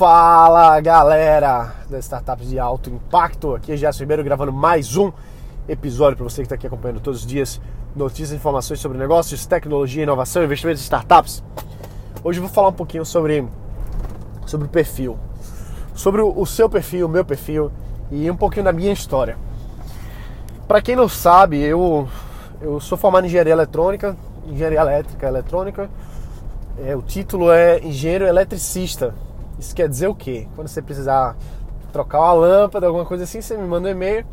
Fala galera das startups de alto impacto, aqui é Gerson Ribeiro gravando mais um episódio para você que está aqui acompanhando todos os dias notícias e informações sobre negócios, tecnologia, inovação, investimentos em startups. Hoje eu vou falar um pouquinho sobre, sobre o perfil, sobre o, o seu perfil, o meu perfil e um pouquinho da minha história. Para quem não sabe, eu, eu sou formado em engenharia eletrônica, engenharia elétrica eletrônica. É, o título é engenheiro eletricista isso quer dizer o quê? Quando você precisar trocar uma lâmpada, alguma coisa assim, você me manda um e-mail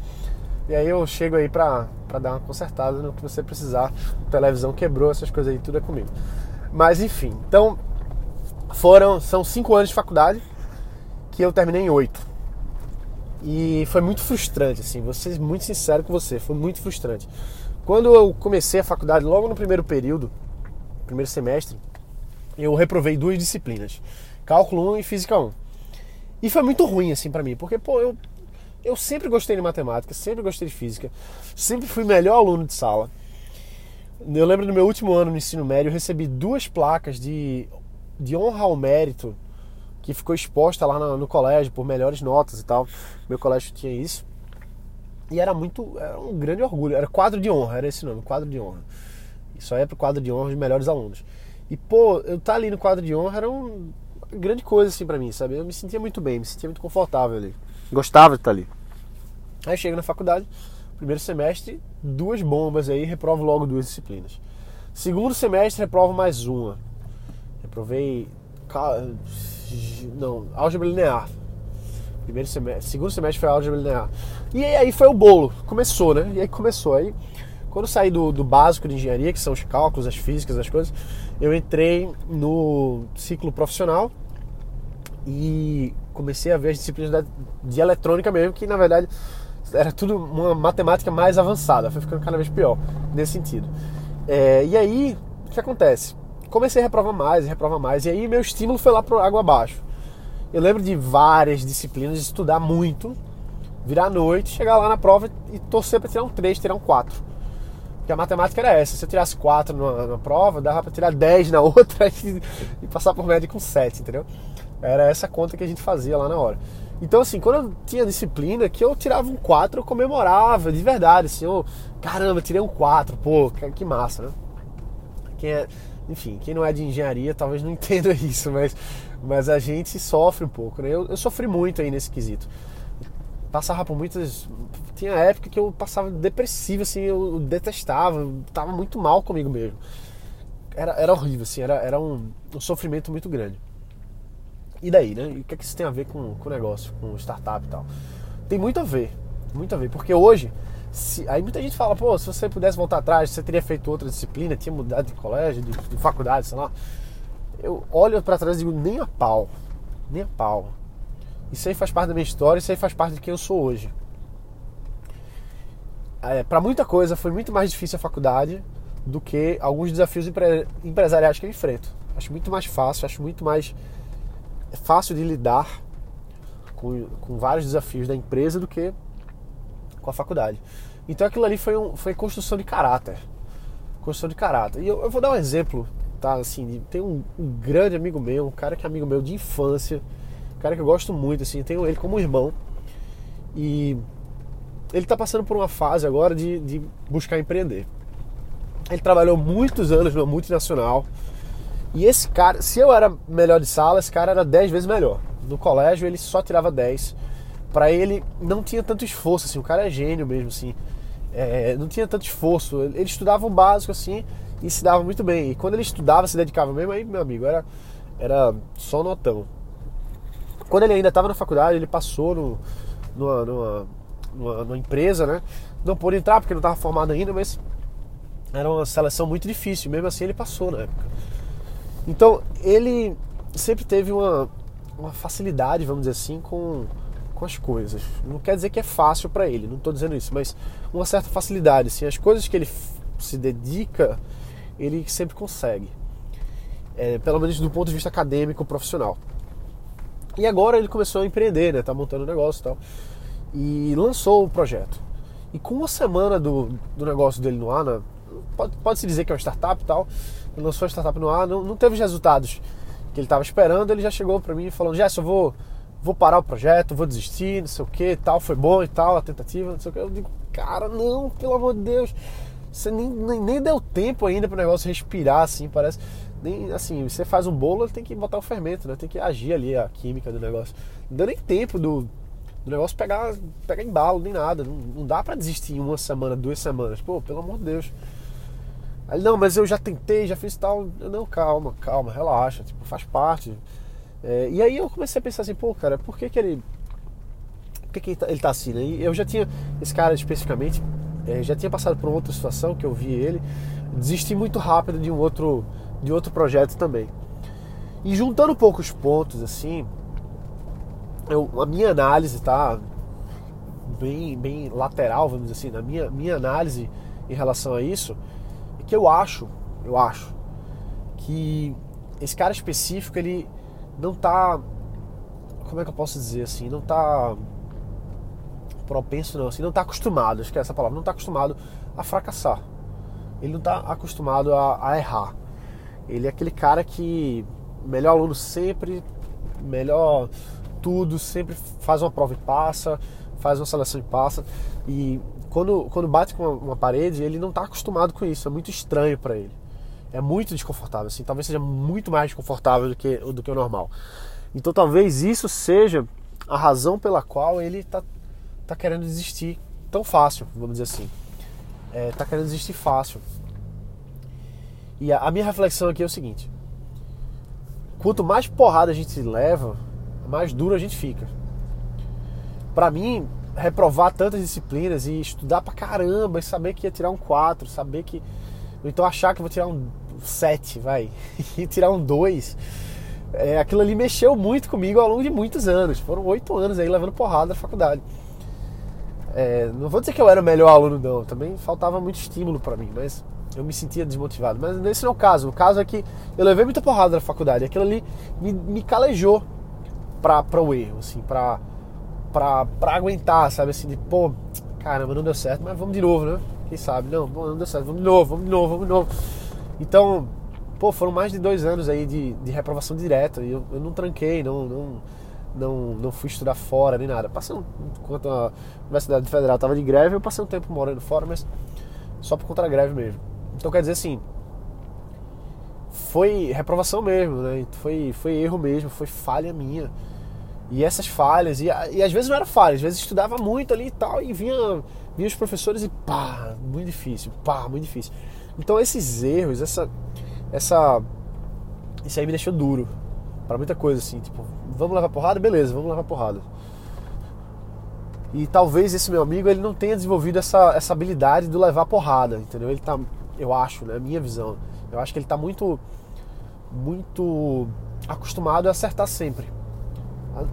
e aí eu chego aí pra, pra dar uma consertada no que você precisar. A televisão quebrou, essas coisas aí, tudo é comigo. Mas enfim, então foram, são cinco anos de faculdade que eu terminei em oito. E foi muito frustrante, assim, vou ser muito sincero com você, foi muito frustrante. Quando eu comecei a faculdade, logo no primeiro período, primeiro semestre, eu reprovei duas disciplinas cálculo 1 e física 1. E foi muito ruim assim para mim, porque pô, eu eu sempre gostei de matemática, sempre gostei de física, sempre fui melhor aluno de sala. Eu lembro no meu último ano no ensino médio, eu recebi duas placas de, de honra ao mérito que ficou exposta lá no, no, colégio por melhores notas e tal. Meu colégio tinha isso. E era muito, era um grande orgulho. Era quadro de honra, era esse nome, quadro de honra. Isso aí é pro quadro de honra dos melhores alunos. E pô, eu estar tá ali no quadro de honra era um grande coisa assim para mim, sabe? Eu me sentia muito bem, me sentia muito confortável ali. Gostava de estar ali. Aí chego na faculdade, primeiro semestre, duas bombas aí, reprovo logo duas disciplinas. Segundo semestre, reprovo mais uma. Reprovei. Não, álgebra linear. Primeiro semestre, segundo semestre foi álgebra linear. E aí foi o bolo, começou, né? E aí começou. Aí quando saí do, do básico de engenharia, que são os cálculos, as físicas, as coisas, eu entrei no ciclo profissional e comecei a ver as disciplinas de eletrônica mesmo, que na verdade era tudo uma matemática mais avançada, foi ficando cada vez pior nesse sentido. É, e aí, o que acontece? Comecei a reprovar mais, reprovar mais, e aí meu estímulo foi lá para água abaixo. Eu lembro de várias disciplinas, estudar muito, virar à noite, chegar lá na prova e torcer para tirar um 3, tirar um 4. Porque a matemática era essa. Se eu tirasse 4 na, prova, dava para tirar 10 na outra e, e, passar por média com 7, entendeu? Era essa conta que a gente fazia lá na hora. Então, assim, quando eu tinha disciplina, que eu tirava um 4, eu comemorava, de verdade, assim, eu, caramba, tirei um 4, pô, que massa, né? Quem é, enfim, quem não é de engenharia talvez não entenda isso, mas, mas a gente sofre um pouco, né? Eu, eu sofri muito aí nesse quesito passava por muitas. Tinha época que eu passava depressivo, assim, eu detestava, eu tava muito mal comigo mesmo. Era, era horrível, assim, era, era um, um sofrimento muito grande. E daí, né? E o que, é que isso tem a ver com, com o negócio, com startup e tal? Tem muito a ver, muito a ver, porque hoje, se, aí muita gente fala, pô, se você pudesse voltar atrás, você teria feito outra disciplina, tinha mudado de colégio, de, de faculdade, sei lá. Eu olho para trás e digo, nem a pau, nem a pau isso aí faz parte da minha história, isso aí faz parte de quem eu sou hoje. É, para muita coisa foi muito mais difícil a faculdade do que alguns desafios empre empresariais que eu enfrento. Acho muito mais fácil, acho muito mais fácil de lidar com, com vários desafios da empresa do que com a faculdade. Então aquilo ali foi, um, foi construção de caráter. Construção de caráter. E eu, eu vou dar um exemplo, tá? Assim, tem um, um grande amigo meu, um cara que é amigo meu de infância, cara que eu gosto muito, assim, tenho ele como irmão. E ele está passando por uma fase agora de, de buscar empreender. Ele trabalhou muitos anos numa multinacional. E esse cara, se eu era melhor de sala, esse cara era 10 vezes melhor. No colégio ele só tirava 10. Para ele não tinha tanto esforço, assim, o cara é gênio mesmo, assim. É, não tinha tanto esforço. Ele estudava o básico, assim, e se dava muito bem. E quando ele estudava, se dedicava mesmo, aí, meu amigo, era, era só notão. Quando ele ainda estava na faculdade, ele passou no, numa, numa, numa, numa, empresa, né? Não pôde entrar porque não estava formado ainda, mas era uma seleção muito difícil. Mesmo assim, ele passou na época. Então, ele sempre teve uma, uma facilidade, vamos dizer assim, com, com as coisas. Não quer dizer que é fácil para ele, não estou dizendo isso, mas uma certa facilidade. Assim, as coisas que ele se dedica, ele sempre consegue. É, pelo menos do ponto de vista acadêmico, profissional. E agora ele começou a empreender, né? Tá montando um negócio e tal. E lançou o projeto. E com uma semana do, do negócio dele no ar, né? pode, pode dizer que é uma startup e tal, ele lançou a startup no ar, não, não teve os resultados que ele estava esperando, ele já chegou para mim falando: Jess, eu vou, vou parar o projeto, vou desistir, não sei o que, tal, foi bom e tal, a tentativa, não sei o que. Eu digo: Cara, não, pelo amor de Deus, você nem, nem, nem deu tempo ainda para o negócio respirar, assim, parece. Nem, assim, você faz um bolo, tem que botar o fermento, né? Tem que agir ali a química do negócio. Não deu nem tempo do, do negócio pegar, pegar embalo, nem nada. Não, não dá para desistir em uma semana, duas semanas. Pô, pelo amor de Deus. Aí, não, mas eu já tentei, já fiz tal. Não, calma, calma, relaxa, tipo, faz parte. É, e aí eu comecei a pensar assim, pô, cara, por que que ele. Por que, que ele, tá, ele tá assim, né? E eu já tinha, esse cara especificamente, é, já tinha passado por outra situação que eu vi ele, desisti muito rápido de um outro, de outro projeto também. E juntando um pouco os pontos, assim, eu, a minha análise tá bem, bem lateral, vamos dizer assim, na minha, minha análise em relação a isso, é que eu acho, eu acho que esse cara específico ele não tá, como é que eu posso dizer assim, não tá propenso não, assim, não tá acostumado, acho que é essa palavra, não tá acostumado a fracassar. Ele não tá acostumado a, a errar. Ele é aquele cara que melhor aluno sempre, melhor tudo, sempre faz uma prova e passa, faz uma seleção e passa. E quando, quando bate com uma, uma parede, ele não está acostumado com isso, é muito estranho para ele. É muito desconfortável, assim, talvez seja muito mais desconfortável do que, do que o normal. Então talvez isso seja a razão pela qual ele está tá querendo desistir tão fácil, vamos dizer assim. É, tá querendo desistir fácil. E a, a minha reflexão aqui é o seguinte: quanto mais porrada a gente leva, mais duro a gente fica. Para mim, reprovar tantas disciplinas e estudar pra caramba e saber que ia tirar um 4, saber que. Então achar que vou tirar um 7, vai, e tirar um 2. É, aquilo ali mexeu muito comigo ao longo de muitos anos. Foram oito anos aí levando porrada na faculdade. É, não vou dizer que eu era o melhor aluno, não. Também faltava muito estímulo para mim, mas eu me sentia desmotivado. Mas esse não é o caso. O caso é que eu levei muita porrada na faculdade. Aquilo ali me, me calejou para o erro, assim, para aguentar, sabe? Assim, de pô, caramba, não deu certo, mas vamos de novo, né? Quem sabe? Não, não deu certo, vamos de novo, vamos de novo, vamos de novo. Então, pô, foram mais de dois anos aí de, de reprovação direta e eu, eu não tranquei, não, não, não, não fui estudar fora nem nada. Passei um, enquanto a Universidade Federal estava de greve, eu passei um tempo morando fora, mas só por conta da greve mesmo. Então quer dizer assim, foi reprovação mesmo, né? Foi, foi erro mesmo, foi falha minha. E essas falhas, e, e às vezes não era falha, às vezes estudava muito ali e tal, e vinha, vinha os professores e pá, muito difícil, pá, muito difícil. Então esses erros, essa. essa isso aí me deixou duro para muita coisa, assim, tipo, vamos levar porrada? Beleza, vamos levar porrada. E talvez esse meu amigo ele não tenha desenvolvido essa, essa habilidade de levar porrada, entendeu? Ele tá, eu acho, né, minha visão, eu acho que ele tá muito muito acostumado a acertar sempre.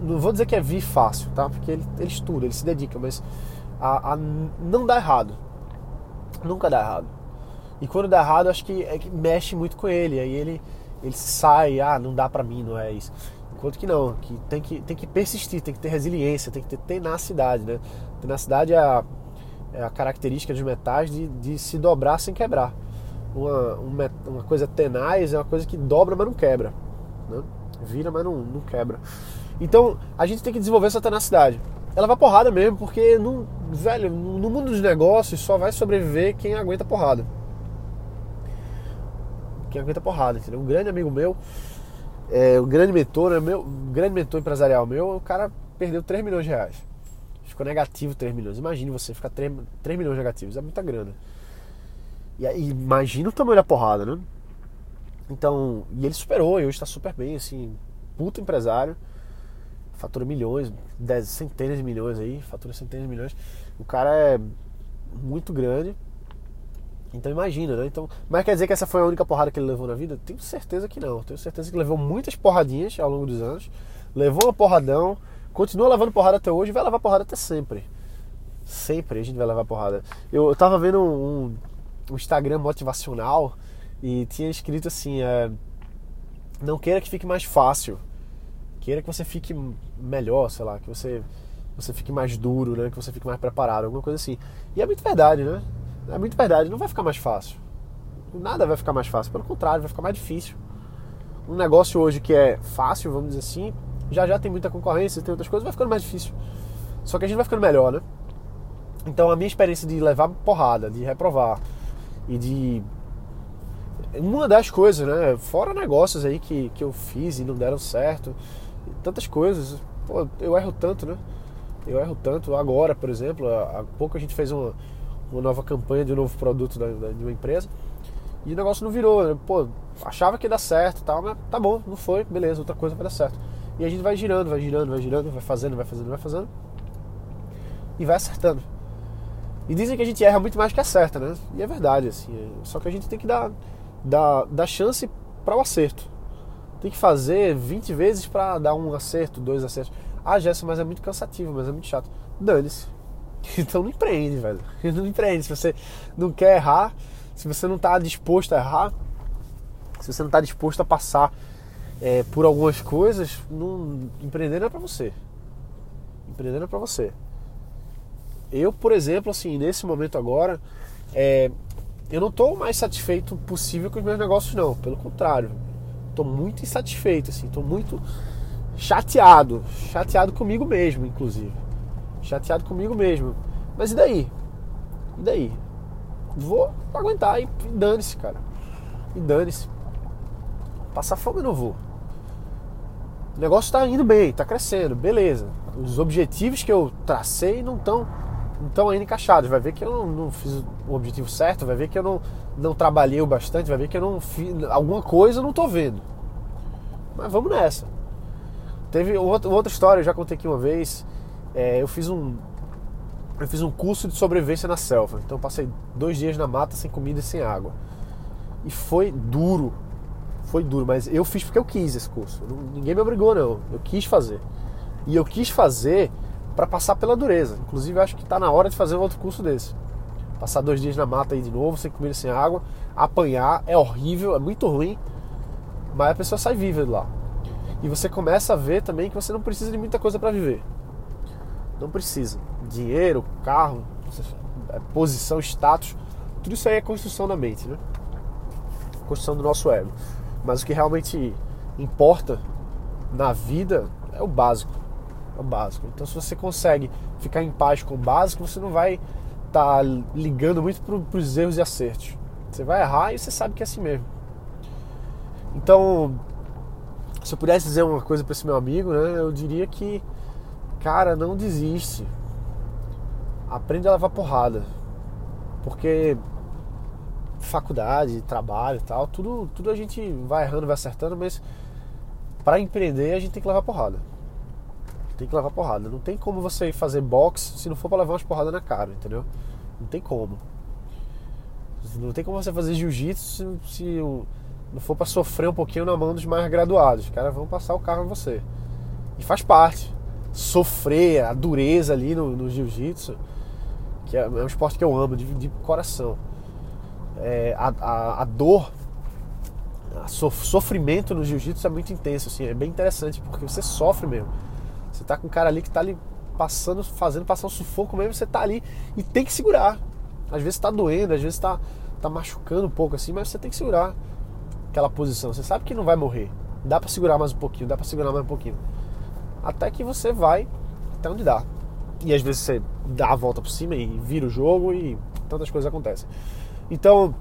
Não vou dizer que é vir fácil, tá? Porque ele, ele estuda, ele se dedica, mas a, a não dá errado. Nunca dá errado. E quando dá errado, acho que, é que mexe muito com ele. Aí ele, ele sai, ah, não dá pra mim, não é isso. Enquanto que não, que tem que, tem que persistir, tem que ter resiliência, tem que ter tenacidade, né? Tenacidade é a, é a característica dos metais de, de se dobrar sem quebrar. Uma, uma, uma coisa tenaz é uma coisa que dobra, mas não quebra. Né? Vira, mas não, não quebra. Então a gente tem que desenvolver essa tenacidade. Ela vai porrada mesmo, porque no, velho, no mundo dos negócios só vai sobreviver quem aguenta porrada. Quem aguenta porrada, entendeu? Um grande amigo meu, é, um grande mentor, né, meu, um grande mentor empresarial meu, o cara perdeu 3 milhões de reais. Ficou negativo 3 milhões. Imagine você ficar 3, 3 milhões negativos, é muita grana. E aí, imagina o tamanho da porrada, né? Então, e ele superou, e hoje está super bem, assim, puto empresário fatura milhões, dez, centenas de milhões aí, fatura centenas de milhões. O cara é muito grande. Então imagina, né? Então, mas quer dizer que essa foi a única porrada que ele levou na vida? Tenho certeza que não. Tenho certeza que levou muitas porradinhas ao longo dos anos. Levou uma porradão, continua levando porrada até hoje e vai levar porrada até sempre. Sempre a gente vai levar porrada. Eu, eu tava vendo um, um Instagram motivacional e tinha escrito assim: é, não queira que fique mais fácil queira que você fique melhor, sei lá, que você, você fique mais duro, né? Que você fique mais preparado, alguma coisa assim. E é muito verdade, né? É muito verdade, não vai ficar mais fácil. Nada vai ficar mais fácil, pelo contrário, vai ficar mais difícil. um negócio hoje que é fácil, vamos dizer assim, já já tem muita concorrência, tem outras coisas, vai ficando mais difícil. Só que a gente vai ficando melhor, né? Então a minha experiência de levar porrada, de reprovar e de. Uma das coisas, né? Fora negócios aí que, que eu fiz e não deram certo, tantas coisas. Pô, eu erro tanto, né? Eu erro tanto. Agora, por exemplo, há pouco a gente fez uma, uma nova campanha de um novo produto da, da, de uma empresa e o negócio não virou. Né? Pô, achava que ia dar certo tal, mas tá bom, não foi, beleza, outra coisa vai dar certo. E a gente vai girando, vai girando, vai girando, vai fazendo, vai fazendo, vai fazendo e vai acertando. E dizem que a gente erra muito mais que acerta, né? E é verdade, assim. É... Só que a gente tem que dar, dar, dar chance para o acerto. Tem que fazer 20 vezes para dar um acerto, dois acertos. Ah, Gerson, mas é muito cansativo, mas é muito chato. Dane-se. Então não empreende, velho. Não empreende. Se você não quer errar, se você não está disposto a errar, se você não está disposto a passar é, por algumas coisas, não, empreender não é para você. Empreender não é para você. Eu, por exemplo, assim, nesse momento agora, é, eu não estou mais satisfeito possível com os meus negócios, não. Pelo contrário, estou muito insatisfeito, assim, estou muito chateado, chateado comigo mesmo, inclusive, chateado comigo mesmo. Mas e daí? E daí? Vou aguentar e dane-se, cara. E dane-se. Passar fome eu não vou. O negócio está indo bem, está crescendo, beleza. Os objetivos que eu tracei não estão estão ainda encaixados. Vai ver que eu não, não, fiz o objetivo certo, vai ver que eu não, não trabalhei o bastante, vai ver que eu não fiz alguma coisa eu não estou vendo. Mas vamos nessa. Teve outra, outra história, eu já contei aqui uma vez. É, eu fiz um eu fiz um curso de sobrevivência na selva. Então passei dois dias na mata sem comida e sem água. E foi duro. Foi duro, mas eu fiz porque eu quis esse curso. Ninguém me obrigou, não. Eu quis fazer. E eu quis fazer para passar pela dureza. Inclusive, acho que está na hora de fazer um outro curso desse. Passar dois dias na mata aí de novo, sem comida, sem água, apanhar, é horrível, é muito ruim, mas a pessoa sai viva de lá. E você começa a ver também que você não precisa de muita coisa para viver. Não precisa. Dinheiro, carro, é, posição, status, tudo isso aí é construção da mente, né? Construção do nosso ego. Mas o que realmente importa na vida é o básico é o básico. Então, se você consegue ficar em paz com o básico, você não vai estar tá ligando muito para os erros e acertos. Você vai errar e você sabe que é assim mesmo. Então, se eu pudesse dizer uma coisa para esse meu amigo, né, eu diria que, cara, não desiste. Aprende a lavar porrada. Porque faculdade, trabalho e tal, tudo, tudo a gente vai errando, vai acertando, mas para empreender a gente tem que levar porrada. Tem que levar porrada. Não tem como você fazer boxe se não for para levar umas porradas na cara, entendeu? Não tem como. Não tem como você fazer jiu-jitsu se, se não for para sofrer um pouquinho na mão dos mais graduados. Os caras vão passar o carro em você. E faz parte. Sofrer a dureza ali no, no jiu-jitsu, que é, é, um esporte que eu amo, de, de coração. É, a, a, a, dor, o sofrimento no jiu-jitsu é muito intenso, assim, é bem interessante, porque você sofre mesmo. Você tá com um cara ali que tá ali passando, fazendo passar um sufoco mesmo, você tá ali e tem que segurar. Às vezes tá doendo, às vezes tá, tá machucando um pouco assim, mas você tem que segurar aquela posição. Você sabe que não vai morrer. Dá para segurar mais um pouquinho, dá para segurar mais um pouquinho. Até que você vai até onde dá. E às vezes você dá a volta por cima e vira o jogo e tantas coisas acontecem. Então,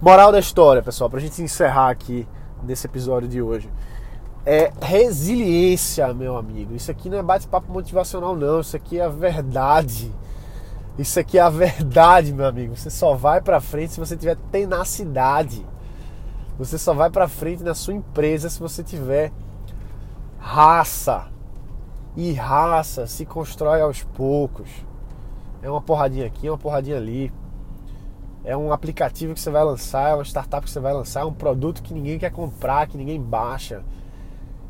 moral da história, pessoal, pra gente encerrar aqui nesse episódio de hoje é resiliência, meu amigo. Isso aqui não é bate-papo motivacional, não. Isso aqui é a verdade. Isso aqui é a verdade, meu amigo. Você só vai para frente se você tiver tenacidade. Você só vai para frente na sua empresa se você tiver raça. E raça se constrói aos poucos. É uma porradinha aqui, uma porradinha ali. É um aplicativo que você vai lançar, é uma startup que você vai lançar, é um produto que ninguém quer comprar, que ninguém baixa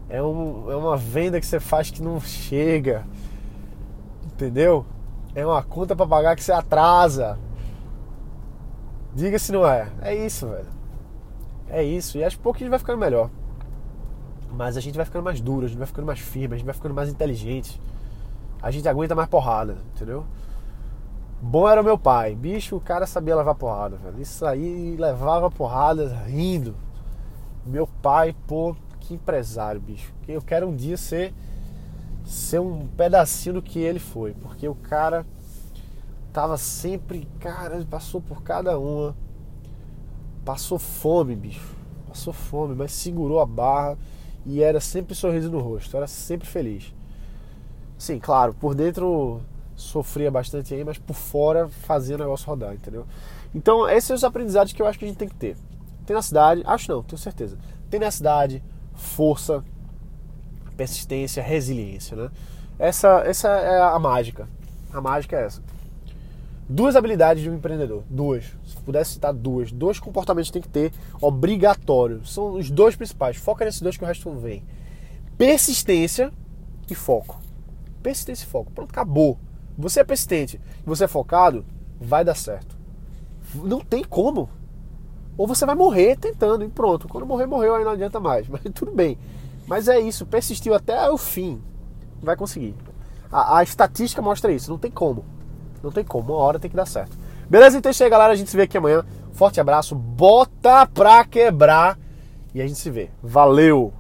é, um, é uma venda que você faz que não chega. Entendeu? É uma conta para pagar que você atrasa. Diga se não é. É isso, velho. É isso. E acho que pouco a gente vai ficando melhor. Mas a gente vai ficando mais duro, a gente vai ficando mais firme, a gente vai ficando mais inteligente. A gente aguenta mais porrada, entendeu? Bom era o meu pai. Bicho, o cara sabia levar porrada, velho. Isso aí levava porrada rindo Meu pai, pô, que empresário, bicho. Eu quero um dia ser ser um pedacinho do que ele foi, porque o cara tava sempre, cara, passou por cada uma. Passou fome, bicho. Passou fome, mas segurou a barra e era sempre sorriso no rosto, era sempre feliz. Sim, claro, por dentro sofria bastante aí, mas por fora fazia o negócio rodar, entendeu? Então, esses são os aprendizados que eu acho que a gente tem que ter. Tem na cidade, acho não, tenho certeza. Tem na cidade força, persistência, resiliência, né? Essa, essa é a mágica. A mágica é essa. Duas habilidades de um empreendedor. Duas. Se pudesse citar duas. Dois comportamentos tem que ter obrigatório. São os dois principais. Foca nesses dois que o resto vem. Persistência e foco. Persistência e foco. Pronto, acabou. Você é persistente você é focado, vai dar certo. Não tem como. Ou você vai morrer tentando e pronto. Quando morrer, morreu, aí não adianta mais. Mas tudo bem. Mas é isso, persistiu até o fim. Vai conseguir. A, a estatística mostra isso, não tem como. Não tem como, uma hora tem que dar certo. Beleza? Então é isso aí, galera. A gente se vê aqui amanhã. Forte abraço, bota pra quebrar. E a gente se vê. Valeu!